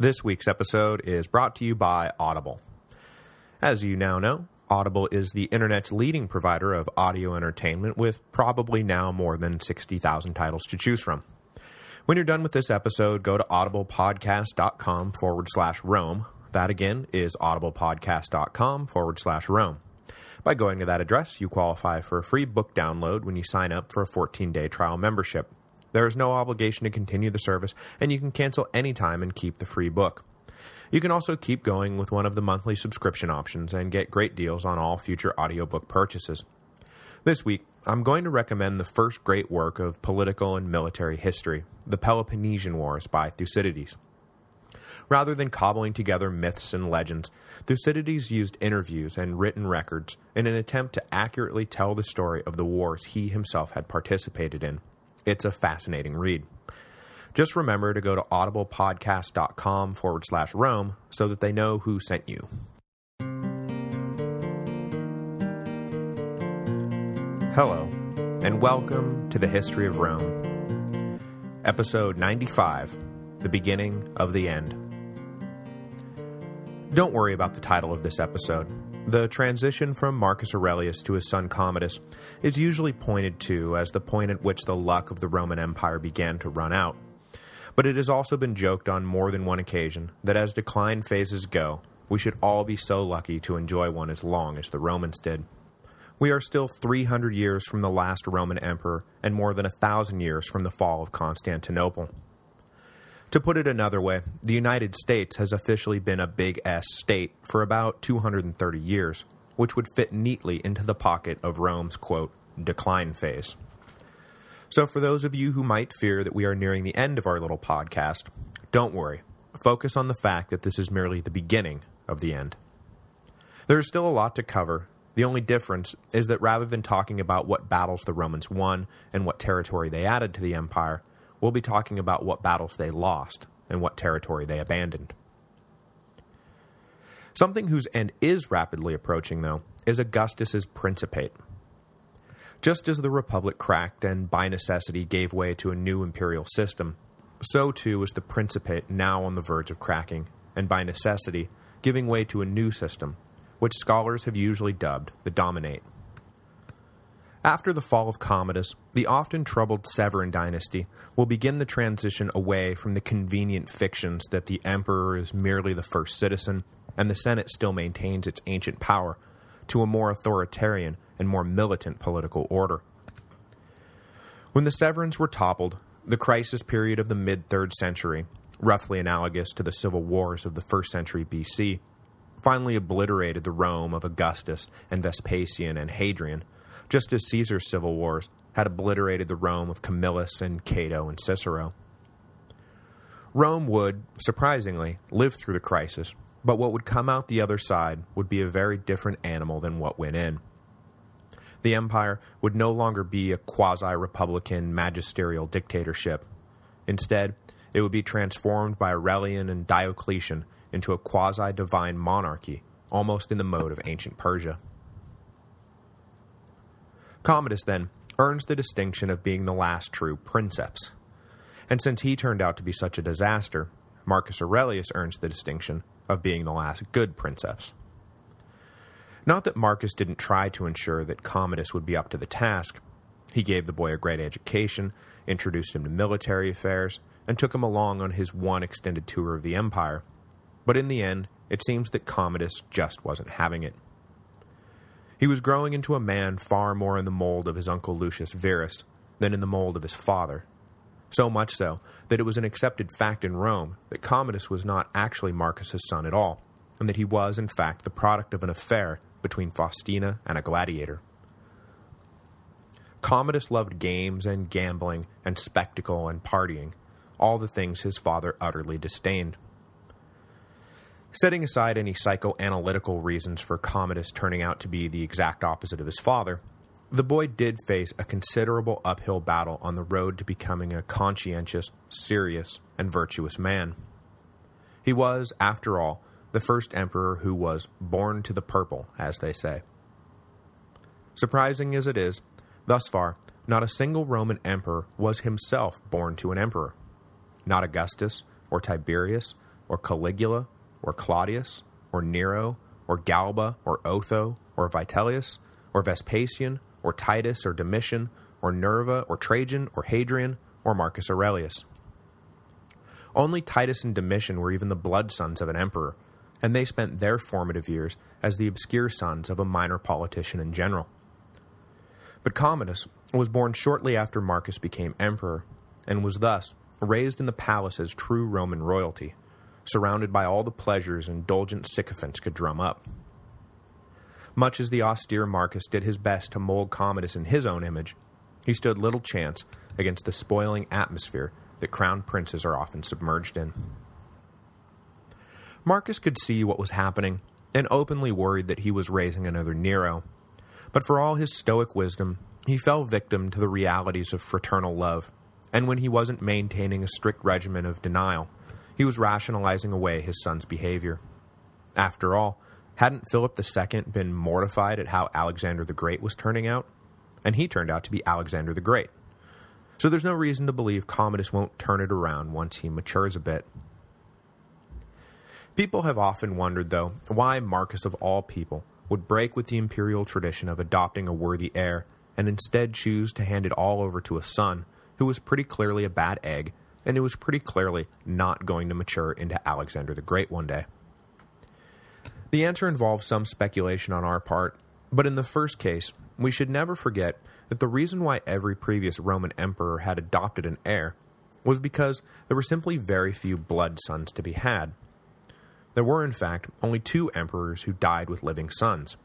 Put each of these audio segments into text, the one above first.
This week's episode is brought to you by Audible. As you now know, Audible is the internet's leading provider of audio entertainment with probably now more than 60,000 titles to choose from. When you're done with this episode, go to audiblepodcast.com forward slash Rome. That again is audiblepodcast.com forward slash Rome. By going to that address, you qualify for a free book download when you sign up for a 14-day trial membership. There is no obligation to continue the service, and you can cancel anytime and keep the free book. You can also keep going with one of the monthly subscription options and get great deals on all future audiobook purchases. This week, I'm going to recommend the first great work of political and military history, The Peloponnesian Wars by Thucydides. Rather than cobbling together myths and legends, Thucydides used interviews and written records in an attempt to accurately tell the story of the wars he himself had participated in. It's a fascinating read. Just remember to go to audiblepodcast.com forward slash Rome so that they know who sent you. Hello, and welcome to the History of Rome. Episode 95, The Beginning of the End. Don't worry about the title of this episode. The transition from Marcus Aurelius to his son Commodus is usually pointed to as the point at which the luck of the Roman Empire began to run out. But it has also been joked on more than one occasion that as decline phases go, we should all be so lucky to enjoy one as long as the Romans did. We are still 300 years from the last Roman emperor and more than a thousand years from the fall of Constantinople. To put it another way, the United States has officially been a big S state for about 230 years, which would fit neatly into the pocket of Rome's, quote, decline phase. So for those of you who might fear that we are nearing the end of our little podcast, don't worry. Focus on the fact that this is merely the beginning of the end. There is still a lot to cover. The only difference is that rather than talking about what battles the Romans won and what territory they added to the empire, we'll be talking about what battles they lost and what territory they abandoned. Something whose end is rapidly approaching, though, is Augustus's Principate. Just as the Republic cracked and by necessity gave way to a new imperial system, so too is the Principate now on the verge of cracking, and by necessity giving way to a new system, which scholars have usually dubbed the Dominate. After the fall of Commodus, the often troubled Severan dynasty will begin the transition away from the convenient fictions that the emperor is merely the first citizen and the Senate still maintains its ancient power, to a more authoritarian and more militant political order. When the Severans were toppled, the crisis period of the mid-3rd century, roughly analogous to the civil wars of the 1st century BC, finally obliterated the Rome of Augustus and Vespasian and Hadrian, just as Caesar's civil wars had obliterated the Rome of Camillus and Cato and Cicero. Rome would, surprisingly, live through the crisis, but what would come out the other side would be a very different animal than what went in. The empire would no longer be a quasi-republican magisterial dictatorship. Instead, it would be transformed by Aurelian and Diocletian into a quasi-divine monarchy, almost in the mode of ancient Persia. Commodus, then, earns the distinction of being the last true princeps. And since he turned out to be such a disaster, Marcus Aurelius earns the distinction of being the last good princeps. Not that Marcus didn't try to ensure that Commodus would be up to the task. He gave the boy a great education, introduced him to military affairs, and took him along on his one extended tour of the empire. But in the end, it seems that Commodus just wasn't having it. He was growing into a man far more in the mold of his uncle Lucius Verus than in the mold of his father. So much so, that it was an accepted fact in Rome that Commodus was not actually Marcus's son at all, and that he was, in fact, the product of an affair between Faustina and a gladiator. Commodus loved games and gambling and spectacle and partying, all the things his father utterly disdained. Setting aside any psychoanalytical reasons for Commodus turning out to be the exact opposite of his father, the boy did face a considerable uphill battle on the road to becoming a conscientious, serious, and virtuous man. He was, after all, the first emperor who was born to the purple, as they say. Surprising as it is, thus far, not a single Roman emperor was himself born to an emperor. Not Augustus, or Tiberius, or Caligula, or Claudius, or Nero, or Galba, or Otho, or Vitellius, or Vespasian, or Titus, or Domitian, or Nerva, or Trajan, or Hadrian, or Marcus Aurelius. Only Titus and Domitian were even the blood sons of an emperor, and they spent their formative years as the obscure sons of a minor politician in general. But Commodus was born shortly after Marcus became emperor, and was thus raised in the palace as true Roman royalty, surrounded by all the pleasures indulgent sycophants could drum up. Much as the austere Marcus did his best to mold Commodus in his own image, he stood little chance against the spoiling atmosphere that crown princes are often submerged in. Marcus could see what was happening, and openly worried that he was raising another Nero, but for all his stoic wisdom, he fell victim to the realities of fraternal love, and when he wasn't maintaining a strict regimen of denial, he was rationalizing away his son's behavior. After all, hadn't Philip II been mortified at how Alexander the Great was turning out? And he turned out to be Alexander the Great. So there's no reason to believe Commodus won't turn it around once he matures a bit. People have often wondered, though, why Marcus of all people would break with the imperial tradition of adopting a worthy heir and instead choose to hand it all over to a son who was pretty clearly a bad egg and it was pretty clearly not going to mature into Alexander the Great one day. The answer involves some speculation on our part, but in the first case, we should never forget that the reason why every previous Roman emperor had adopted an heir was because there were simply very few blood sons to be had, there were, in fact, only two emperors who died with living sons,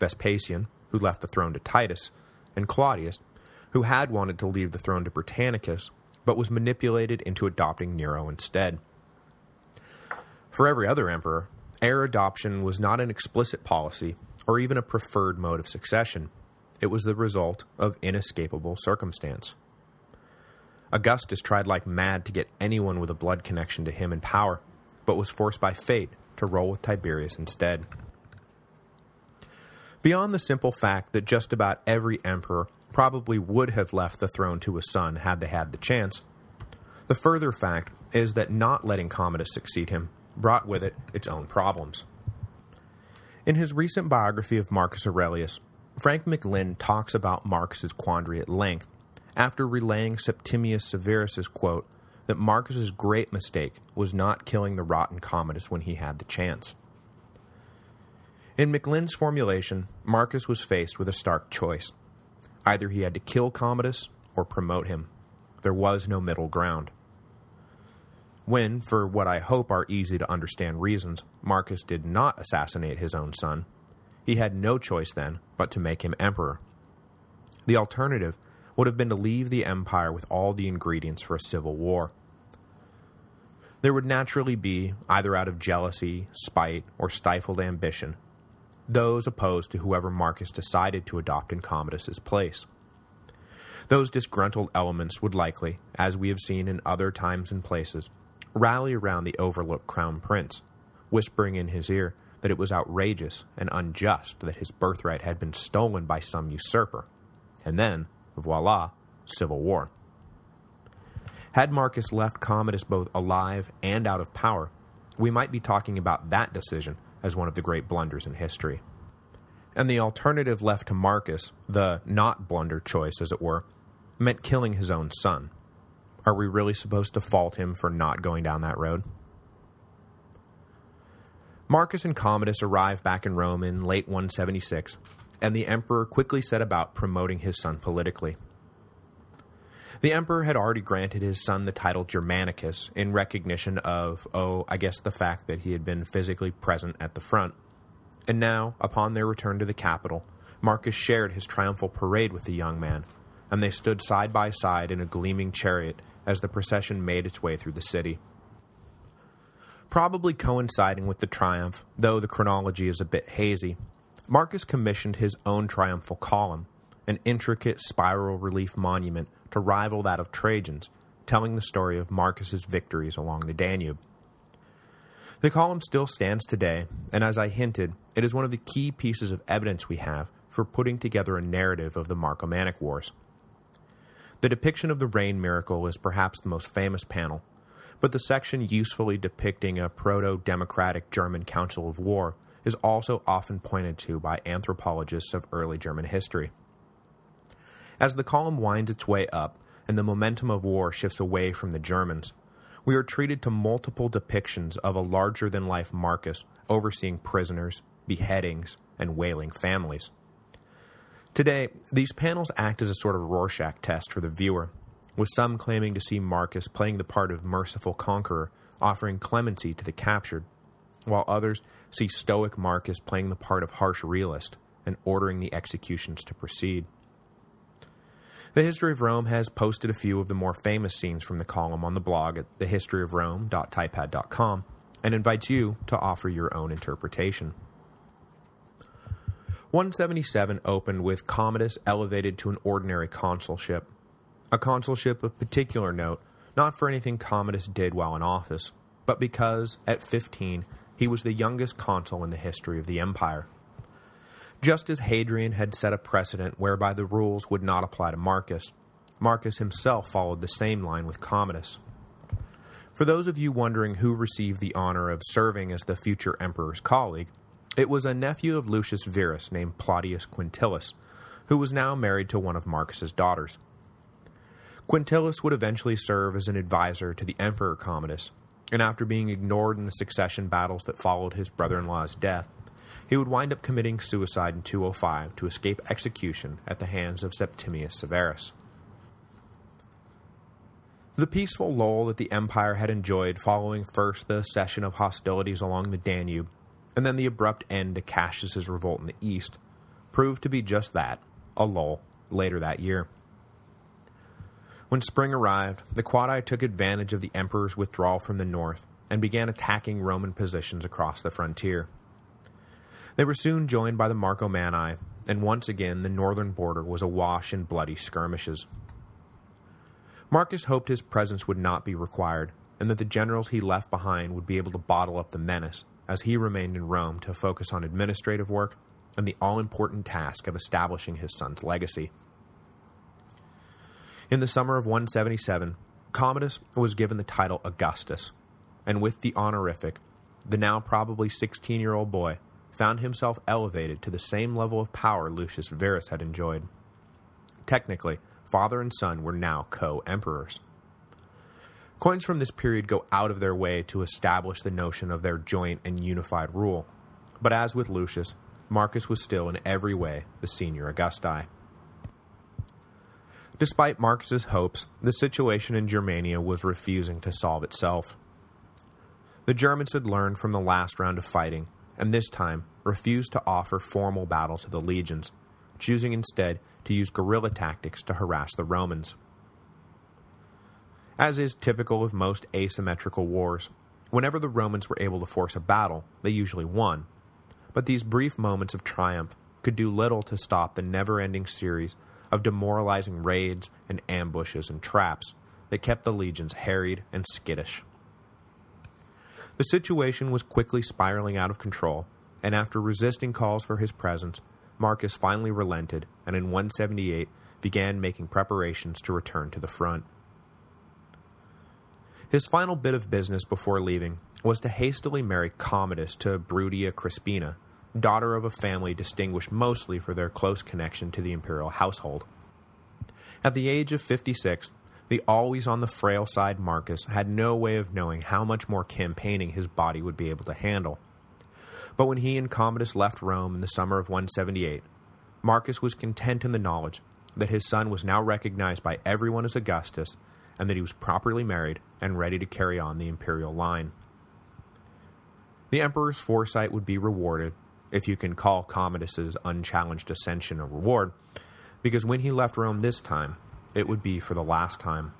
Vespasian, who left the throne to Titus, and Claudius, who had wanted to leave the throne to Britannicus, but was manipulated into adopting Nero instead. For every other emperor, heir adoption was not an explicit policy or even a preferred mode of succession. It was the result of inescapable circumstance. Augustus tried like mad to get anyone with a blood connection to him in power, but was forced by fate to roll with Tiberius instead. Beyond the simple fact that just about every emperor probably would have left the throne to a son had they had the chance, the further fact is that not letting Commodus succeed him brought with it its own problems. In his recent biography of Marcus Aurelius, Frank McLynn talks about Marcus's quandary at length after relaying Septimius Severus's quote that Marcus's great mistake was not killing the rotten Commodus when he had the chance. In McLynn's formulation, Marcus was faced with a stark choice. Either he had to kill Commodus or promote him. There was no middle ground. When, for what I hope are easy to understand reasons, Marcus did not assassinate his own son, he had no choice then but to make him emperor. The alternative would have been to leave the empire with all the ingredients for a civil war. There would naturally be, either out of jealousy, spite, or stifled ambition, those opposed to whoever Marcus decided to adopt in Commodus's place. Those disgruntled elements would likely, as we have seen in other times and places, rally around the overlooked crown prince, whispering in his ear that it was outrageous and unjust that his birthright had been stolen by some usurper, and then voila, civil war. Had Marcus left Commodus both alive and out of power, we might be talking about that decision as one of the great blunders in history. And the alternative left to Marcus, the not-blunder choice, as it were, meant killing his own son. Are we really supposed to fault him for not going down that road? Marcus and Commodus arrived back in Rome in late 176, and the emperor quickly set about promoting his son politically. The emperor had already granted his son the title Germanicus in recognition of, oh, I guess the fact that he had been physically present at the front. And now, upon their return to the capital, Marcus shared his triumphal parade with the young man, and they stood side by side in a gleaming chariot as the procession made its way through the city. Probably coinciding with the triumph, though the chronology is a bit hazy, Marcus commissioned his own triumphal column, an intricate spiral relief monument to rival that of Trajan's, telling the story of Marcus's victories along the Danube. The column still stands today, and as I hinted, it is one of the key pieces of evidence we have for putting together a narrative of the Marcomannic Wars. The depiction of the rain miracle is perhaps the most famous panel, but the section usefully depicting a proto-democratic German council of war is also often pointed to by anthropologists of early German history. As the column winds its way up, and the momentum of war shifts away from the Germans, we are treated to multiple depictions of a larger-than-life Marcus overseeing prisoners, beheadings, and wailing families. Today, these panels act as a sort of Rorschach test for the viewer, with some claiming to see Marcus playing the part of merciful conqueror, offering clemency to the captured, while others see stoic Marcus playing the part of harsh realist and ordering the executions to proceed. The History of Rome has posted a few of the more famous scenes from the column on the blog at thehistoryofrome.typepad.com and invites you to offer your own interpretation. 177 opened with Commodus elevated to an ordinary consulship, a consulship of particular note, not for anything Commodus did while in office, but because, at 15, he was the youngest consul in the history of the empire. Just as Hadrian had set a precedent whereby the rules would not apply to Marcus, Marcus himself followed the same line with Commodus. For those of you wondering who received the honor of serving as the future emperor's colleague, it was a nephew of Lucius Verus named Plautius Quintillus, who was now married to one of Marcus's daughters. Quintillus would eventually serve as an advisor to the Emperor Commodus, and after being ignored in the succession battles that followed his brother-in-law's death, he would wind up committing suicide in 205 to escape execution at the hands of Septimius Severus. The peaceful lull that the empire had enjoyed following first the cessation of hostilities along the Danube, and then the abrupt end to Cassius's revolt in the east, proved to be just that, a lull, later that year. When spring arrived, the Quadi took advantage of the emperor's withdrawal from the north and began attacking Roman positions across the frontier. They were soon joined by the Marcomanni, and once again the northern border was awash in bloody skirmishes. Marcus hoped his presence would not be required, and that the generals he left behind would be able to bottle up the menace, as he remained in Rome to focus on administrative work and the all-important task of establishing his son's legacy. In the summer of 177, Commodus was given the title Augustus, and with the honorific, the now probably 16-year-old boy found himself elevated to the same level of power Lucius Verus had enjoyed. Technically, father and son were now co-emperors. Coins from this period go out of their way to establish the notion of their joint and unified rule, but as with Lucius, Marcus was still in every way the senior Augusti. Despite Marcus's hopes, the situation in Germania was refusing to solve itself. The Germans had learned from the last round of fighting and this time refused to offer formal battle to the legions, choosing instead to use guerrilla tactics to harass the Romans. As is typical of most asymmetrical wars, whenever the Romans were able to force a battle, they usually won, but these brief moments of triumph could do little to stop the never-ending series of demoralizing raids and ambushes and traps that kept the legions harried and skittish. The situation was quickly spiraling out of control, and after resisting calls for his presence, Marcus finally relented and in 178 began making preparations to return to the front. His final bit of business before leaving was to hastily marry Commodus to Bruttia Crispina, daughter of a family distinguished mostly for their close connection to the imperial household. At the age of 56, the always on the frail side Marcus had no way of knowing how much more campaigning his body would be able to handle. But when he and Commodus left Rome in the summer of 178, Marcus was content in the knowledge that his son was now recognized by everyone as Augustus, and that he was properly married and ready to carry on the imperial line. The emperor's foresight would be rewarded, if you can call Commodus's unchallenged ascension a reward, because when he left Rome this time, it would be for the last time.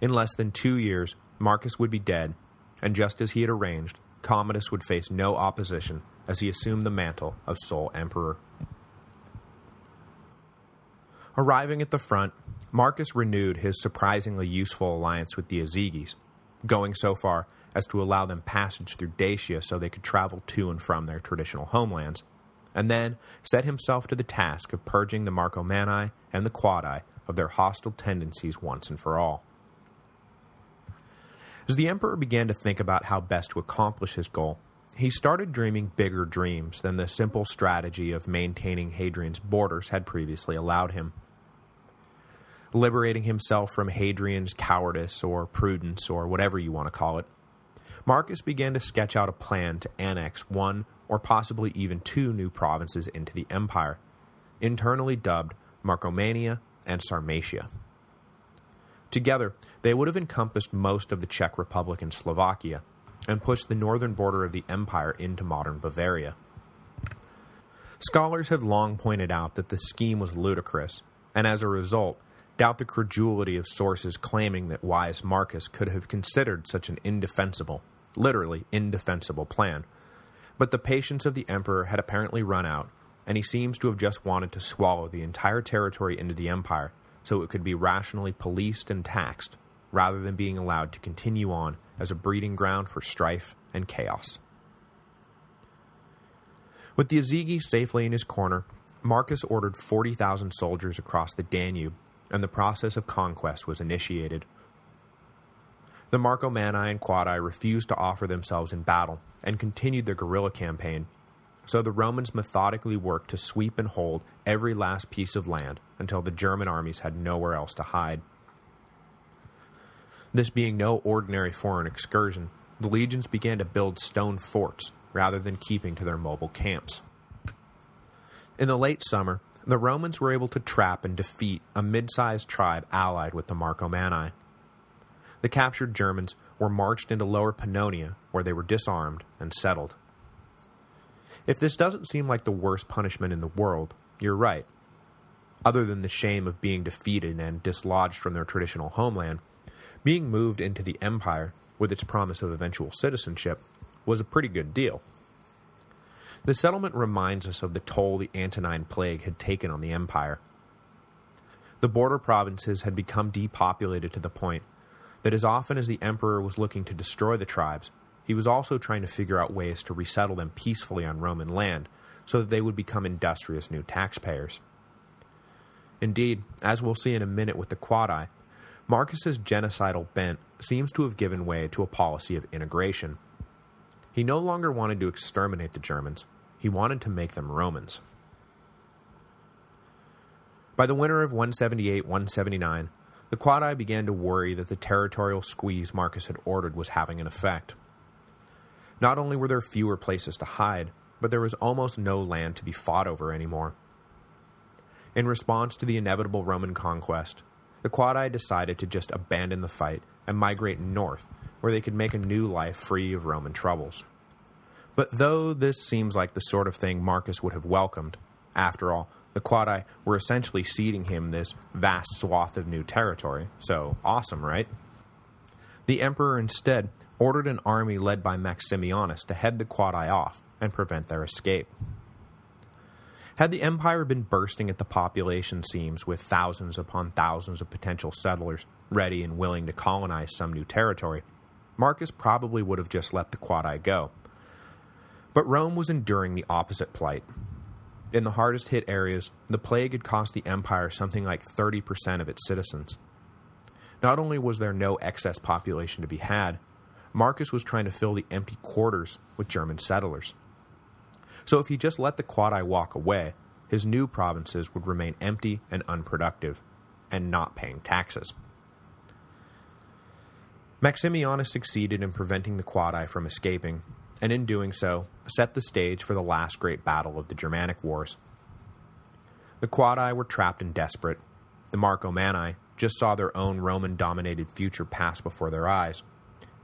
In less than two years, Marcus would be dead, and just as he had arranged, Commodus would face no opposition as he assumed the mantle of sole emperor. Arriving at the front, Marcus renewed his surprisingly useful alliance with the Iazyges, going so far as to allow them passage through Dacia so they could travel to and from their traditional homelands, and then set himself to the task of purging the Marcomanni and the Quadi of their hostile tendencies once and for all. As the emperor began to think about how best to accomplish his goal, he started dreaming bigger dreams than the simple strategy of maintaining Hadrian's borders had previously allowed him. Liberating himself from Hadrian's cowardice or prudence or whatever you want to call it, Marcus began to sketch out a plan to annex one or possibly even two new provinces into the empire, internally dubbed Marcomannia and Sarmatia. Together, they would have encompassed most of the Czech Republic and Slovakia, and pushed the northern border of the empire into modern Bavaria. Scholars have long pointed out that the scheme was ludicrous, and as a result, doubt the credulity of sources claiming that wise Marcus could have considered such an indefensible, literally indefensible plan. But the patience of the emperor had apparently run out, and he seems to have just wanted to swallow the entire territory into the empire so it could be rationally policed and taxed, rather than being allowed to continue on as a breeding ground for strife and chaos. With the Iazyges safely in his corner, Marcus ordered 40,000 soldiers across the Danube, and the process of conquest was initiated. The Marcomanni and Quadi refused to offer themselves in battle, and continued their guerrilla campaign, so the Romans methodically worked to sweep and hold every last piece of land until the German armies had nowhere else to hide. This being no ordinary foreign excursion, the legions began to build stone forts rather than keeping to their mobile camps. In the late summer, the Romans were able to trap and defeat a mid-sized tribe allied with the Marcomanni. The captured Germans were marched into Lower Pannonia, where they were disarmed and settled. If this doesn't seem like the worst punishment in the world, you're right. Other than the shame of being defeated and dislodged from their traditional homeland, being moved into the empire, with its promise of eventual citizenship, was a pretty good deal. The settlement reminds us of the toll the Antonine Plague had taken on the empire. The border provinces had become depopulated to the point that as often as the emperor was looking to destroy the tribes, he was also trying to figure out ways to resettle them peacefully on Roman land, so that they would become industrious new taxpayers. Indeed, as we'll see in a minute with the Quadi, Marcus's genocidal bent seems to have given way to a policy of integration. He no longer wanted to exterminate the Germans, he wanted to make them Romans. By the winter of 178-179, the Quadi began to worry that the territorial squeeze Marcus had ordered was having an effect. Not only were there fewer places to hide, but there was almost no land to be fought over anymore. In response to the inevitable Roman conquest, the Quadi decided to just abandon the fight and migrate north, where they could make a new life free of Roman troubles. But though this seems like the sort of thing Marcus would have welcomed, after all, the Quadi were essentially ceding him this vast swath of new territory, so awesome, right? The emperor instead ordered an army led by Maximianus to head the Quadi off and prevent their escape. Had the empire been bursting at the population seams with thousands upon thousands of potential settlers ready and willing to colonize some new territory, Marcus probably would have just let the Quadi go. But Rome was enduring the opposite plight. In the hardest hit areas, the plague had cost the empire something like 30% of its citizens. Not only was there no excess population to be had, Marcus was trying to fill the empty quarters with German settlers. So if he just let the Quadi walk away, his new provinces would remain empty and unproductive, and not paying taxes. Maximianus succeeded in preventing the Quadi from escaping, and in doing so, set the stage for the last great battle of the Germanic Wars. The Quadi were trapped and desperate. The Marcomanni just saw their own Roman-dominated future pass before their eyes,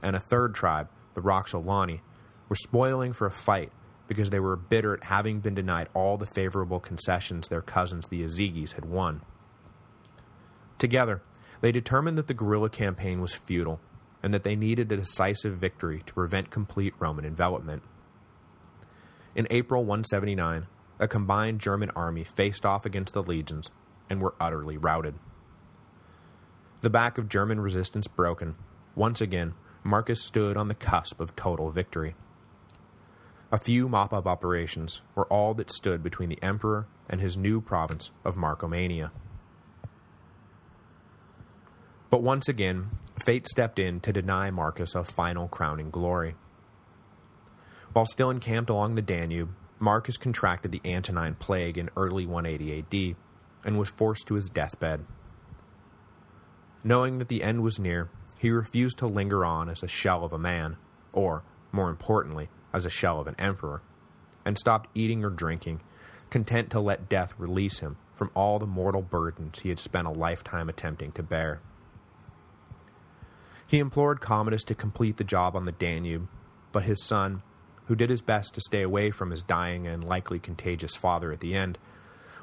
and a third tribe, the Roxolani, were spoiling for a fight because they were bitter at having been denied all the favorable concessions their cousins the Iazyges had won. Together, they determined that the guerrilla campaign was futile, and that they needed a decisive victory to prevent complete Roman envelopment. In April 179, a combined German army faced off against the legions and were utterly routed. The back of German resistance broken, once again, Marcus stood on the cusp of total victory. A few mop-up operations were all that stood between the emperor and his new province of Marcomannia. But once again, fate stepped in to deny Marcus a final crowning glory. While still encamped along the Danube, Marcus contracted the Antonine Plague in early 180 AD and was forced to his deathbed. Knowing that the end was near, he refused to linger on as a shell of a man, or, more importantly, as a shell of an emperor, and stopped eating or drinking, content to let death release him from all the mortal burdens he had spent a lifetime attempting to bear. He implored Commodus to complete the job on the Danube, but his son, who did his best to stay away from his dying and likely contagious father at the end,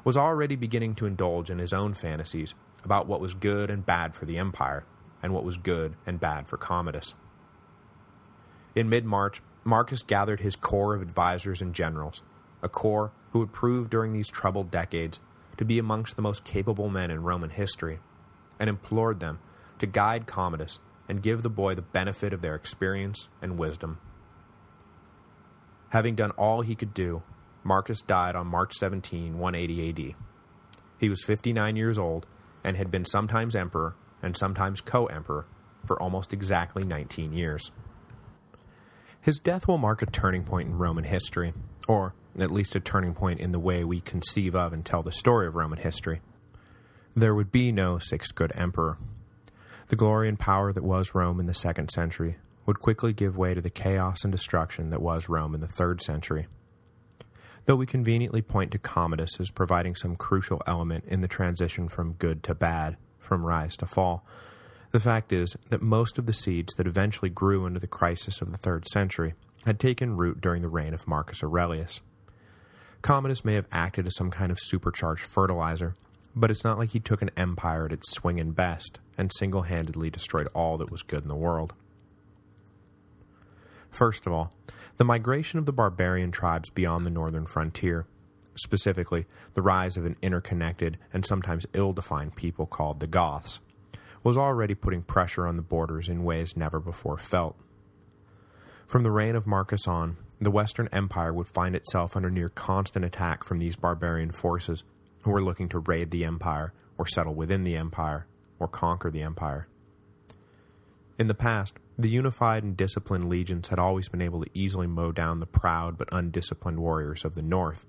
was already beginning to indulge in his own fantasies about what was good and bad for the empire, and what was good and bad for Commodus. In mid-March, Marcus gathered his corps of advisors and generals, a corps who would prove during these troubled decades to be amongst the most capable men in Roman history, and implored them to guide Commodus and give the boy the benefit of their experience and wisdom. Having done all he could do, Marcus died on March 17, 180 AD. He was 59 years old and had been sometimes emperor and sometimes co-emperor for almost exactly 19 years. His death will mark a turning point in Roman history, or at least a turning point in the way we conceive of and tell the story of Roman history. There would be no sixth good emperor. The glory and power that was Rome in the second century would quickly give way to the chaos and destruction that was Rome in the third century. Though we conveniently point to Commodus as providing some crucial element in the transition from good to bad, from rise to fall, the fact is that most of the seeds that eventually grew into the crisis of the third century had taken root during the reign of Marcus Aurelius. Commodus may have acted as some kind of supercharged fertilizer, but it's not like he took an empire at its swinging best and single-handedly destroyed all that was good in the world. First of all, the migration of the barbarian tribes beyond the northern frontier, specifically the rise of an interconnected and sometimes ill-defined people called the Goths, was already putting pressure on the borders in ways never before felt. From the reign of Marcus on, the Western Empire would find itself under near constant attack from these barbarian forces who were looking to raid the empire, or settle within the empire, or conquer the empire. In the past, the unified and disciplined legions had always been able to easily mow down the proud but undisciplined warriors of the north.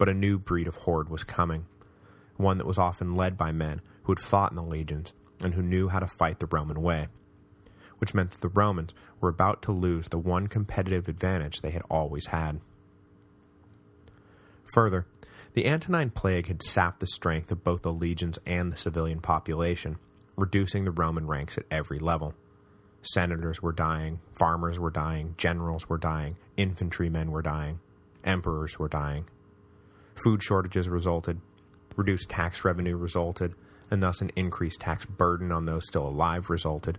But a new breed of horde was coming, one that was often led by men who had fought in the legions and who knew how to fight the Roman way, which meant that the Romans were about to lose the one competitive advantage they had always had. Further, the Antonine Plague had sapped the strength of both the legions and the civilian population, reducing the Roman ranks at every level. Senators were dying, farmers were dying, generals were dying, infantrymen were dying, emperors were dying. Food shortages resulted, reduced tax revenue resulted, and thus an increased tax burden on those still alive resulted,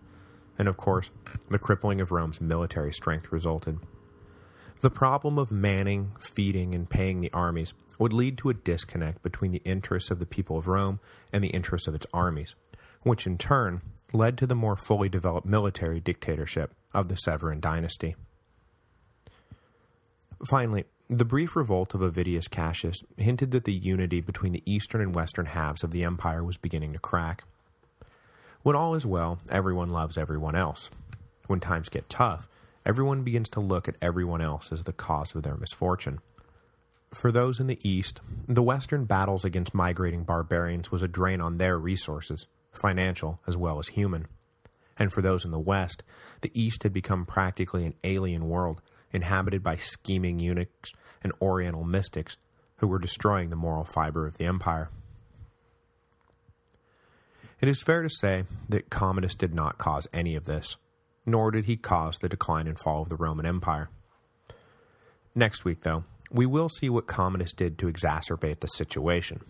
and of course, the crippling of Rome's military strength resulted. The problem of manning, feeding, and paying the armies would lead to a disconnect between the interests of the people of Rome and the interests of its armies, which in turn led to the more fully developed military dictatorship of the Severan dynasty. Finally, the brief revolt of Avidius Cassius hinted that the unity between the eastern and western halves of the empire was beginning to crack. When all is well, everyone loves everyone else. When times get tough, everyone begins to look at everyone else as the cause of their misfortune. For those in the east, the western battles against migrating barbarians was a drain on their resources, financial as well as human. And for those in the west, the east had become practically an alien world, inhabited by scheming eunuchs and oriental mystics who were destroying the moral fiber of the empire. It is fair to say that Commodus did not cause any of this, nor did he cause the decline and fall of the Roman Empire. Next week, though, we will see what Commodus did to exacerbate the situation.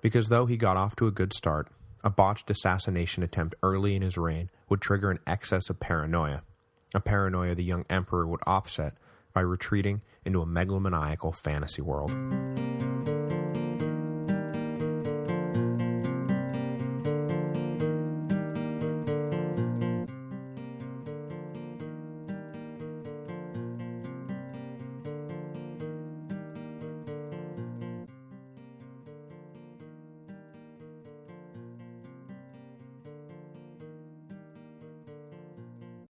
Because though he got off to a good start, a botched assassination attempt early in his reign would trigger an excess of paranoia, a paranoia the young emperor would offset by retreating into a megalomaniacal fantasy world.